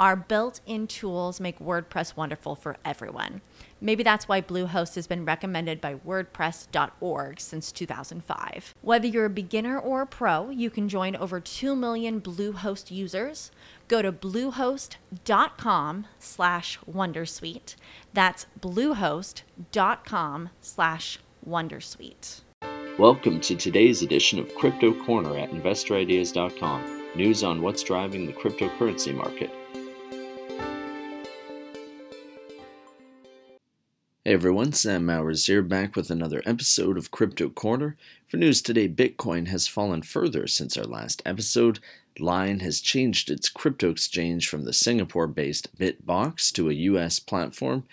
Our built in tools make WordPress wonderful for everyone. Maybe that's why Bluehost has been recommended by WordPress.org since 2005. Whether you're a beginner or a pro, you can join over 2 million Bluehost users. Go to bluehost.com slash Wondersuite. That's bluehost.com slash Wondersuite. Welcome to today's edition of Crypto Corner at InvestorIdeas.com. News on what's driving the cryptocurrency market. Hey everyone, Sam Mowers here, back with another episode of Crypto Corner. For news today, Bitcoin has fallen further since our last episode. Line has changed its crypto exchange from the Singapore based Bitbox to a US platform.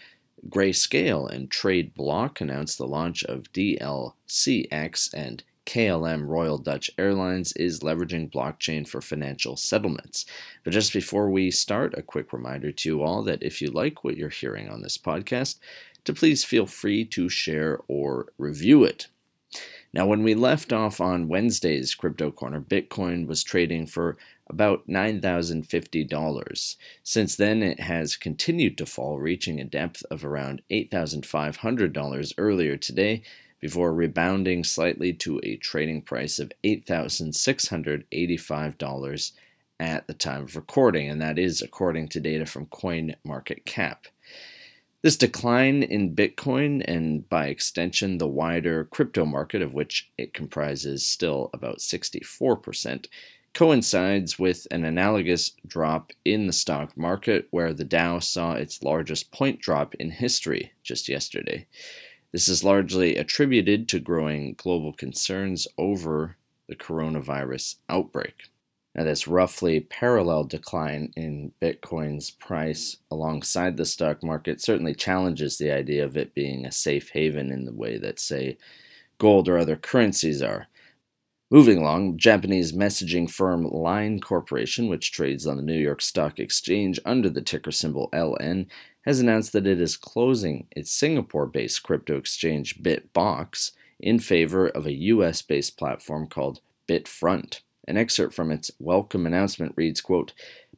Grayscale and TradeBlock announced the launch of DLCX, and KLM Royal Dutch Airlines is leveraging blockchain for financial settlements. But just before we start, a quick reminder to you all that if you like what you're hearing on this podcast, to please feel free to share or review it. Now, when we left off on Wednesday's Crypto Corner, Bitcoin was trading for about $9,050. Since then, it has continued to fall, reaching a depth of around $8,500 earlier today, before rebounding slightly to a trading price of $8,685 at the time of recording, and that is according to data from CoinMarketCap. This decline in Bitcoin, and by extension the wider crypto market, of which it comprises still about 64%, coincides with an analogous drop in the stock market, where the Dow saw its largest point drop in history just yesterday. This is largely attributed to growing global concerns over the coronavirus outbreak. Now, this roughly parallel decline in Bitcoin's price alongside the stock market certainly challenges the idea of it being a safe haven in the way that, say, gold or other currencies are. Moving along, Japanese messaging firm Line Corporation, which trades on the New York Stock Exchange under the ticker symbol LN, has announced that it is closing its Singapore based crypto exchange Bitbox in favor of a US based platform called Bitfront. An excerpt from its welcome announcement reads, quote,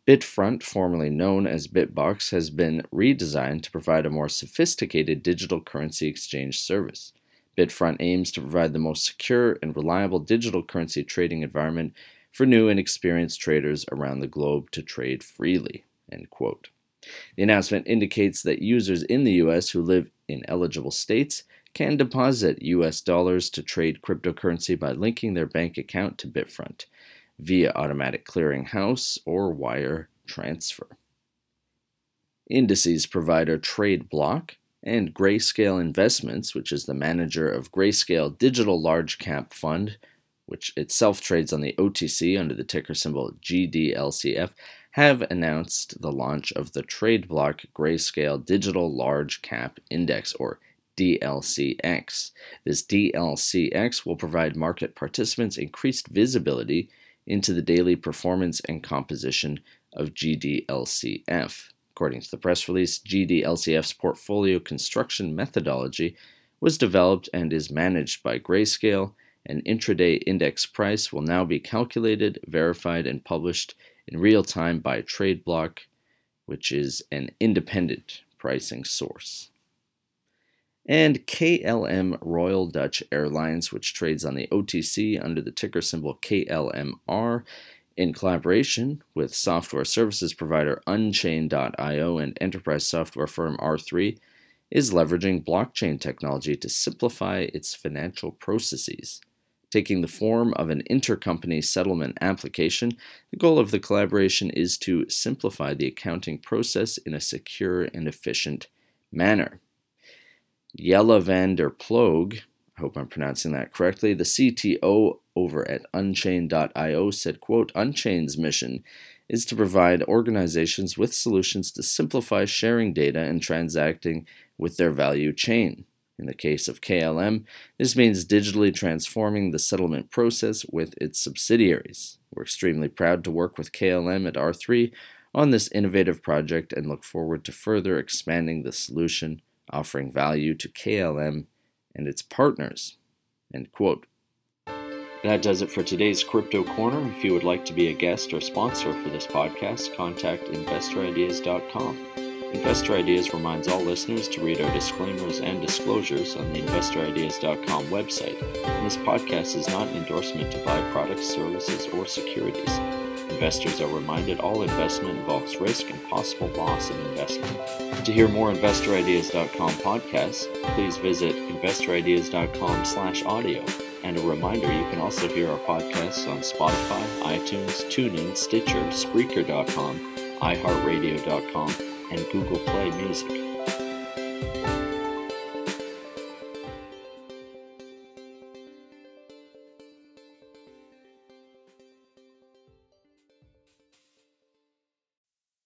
Bitfront, formerly known as Bitbox, has been redesigned to provide a more sophisticated digital currency exchange service. Bitfront aims to provide the most secure and reliable digital currency trading environment for new and experienced traders around the globe to trade freely. End quote. The announcement indicates that users in the US who live in eligible states can deposit US dollars to trade cryptocurrency by linking their bank account to Bitfront via automatic clearinghouse or wire transfer. Indices provider TradeBlock and Grayscale Investments, which is the manager of Grayscale Digital Large Cap Fund, which itself trades on the OTC under the ticker symbol GDLCF, have announced the launch of the TradeBlock Grayscale Digital Large Cap Index, or DLCX. This DLCX will provide market participants increased visibility into the daily performance and composition of GDLCF. According to the press release, GDLCF's portfolio construction methodology was developed and is managed by Grayscale. An intraday index price will now be calculated, verified, and published in real time by TradeBlock, which is an independent pricing source and KLM Royal Dutch Airlines, which trades on the OTC under the ticker symbol KLMR, in collaboration with software services provider Unchained.io and enterprise software firm R3, is leveraging blockchain technology to simplify its financial processes. taking the form of an intercompany settlement application. The goal of the collaboration is to simplify the accounting process in a secure and efficient manner. Jelle van der Ploeg, I hope I'm pronouncing that correctly, the CTO over at Unchain.io said, quote, Unchain's mission is to provide organizations with solutions to simplify sharing data and transacting with their value chain. In the case of KLM, this means digitally transforming the settlement process with its subsidiaries. We're extremely proud to work with KLM at R3 on this innovative project and look forward to further expanding the solution, offering value to KLM and its partners. End quote. That does it for today's Crypto Corner. If you would like to be a guest or sponsor for this podcast, contact investorideas.com. Investor Ideas reminds all listeners to read our disclaimers and disclosures on the investorideas.com website. And this podcast is not an endorsement to buy products, services, or securities. Investors are reminded all investment involves risk and possible loss of investment. To hear more InvestorIdeas.com podcasts, please visit InvestorIdeas.com slash audio. And a reminder, you can also hear our podcasts on Spotify, iTunes, TuneIn, Stitcher, Spreaker.com, iHeartRadio.com, and Google Play Music.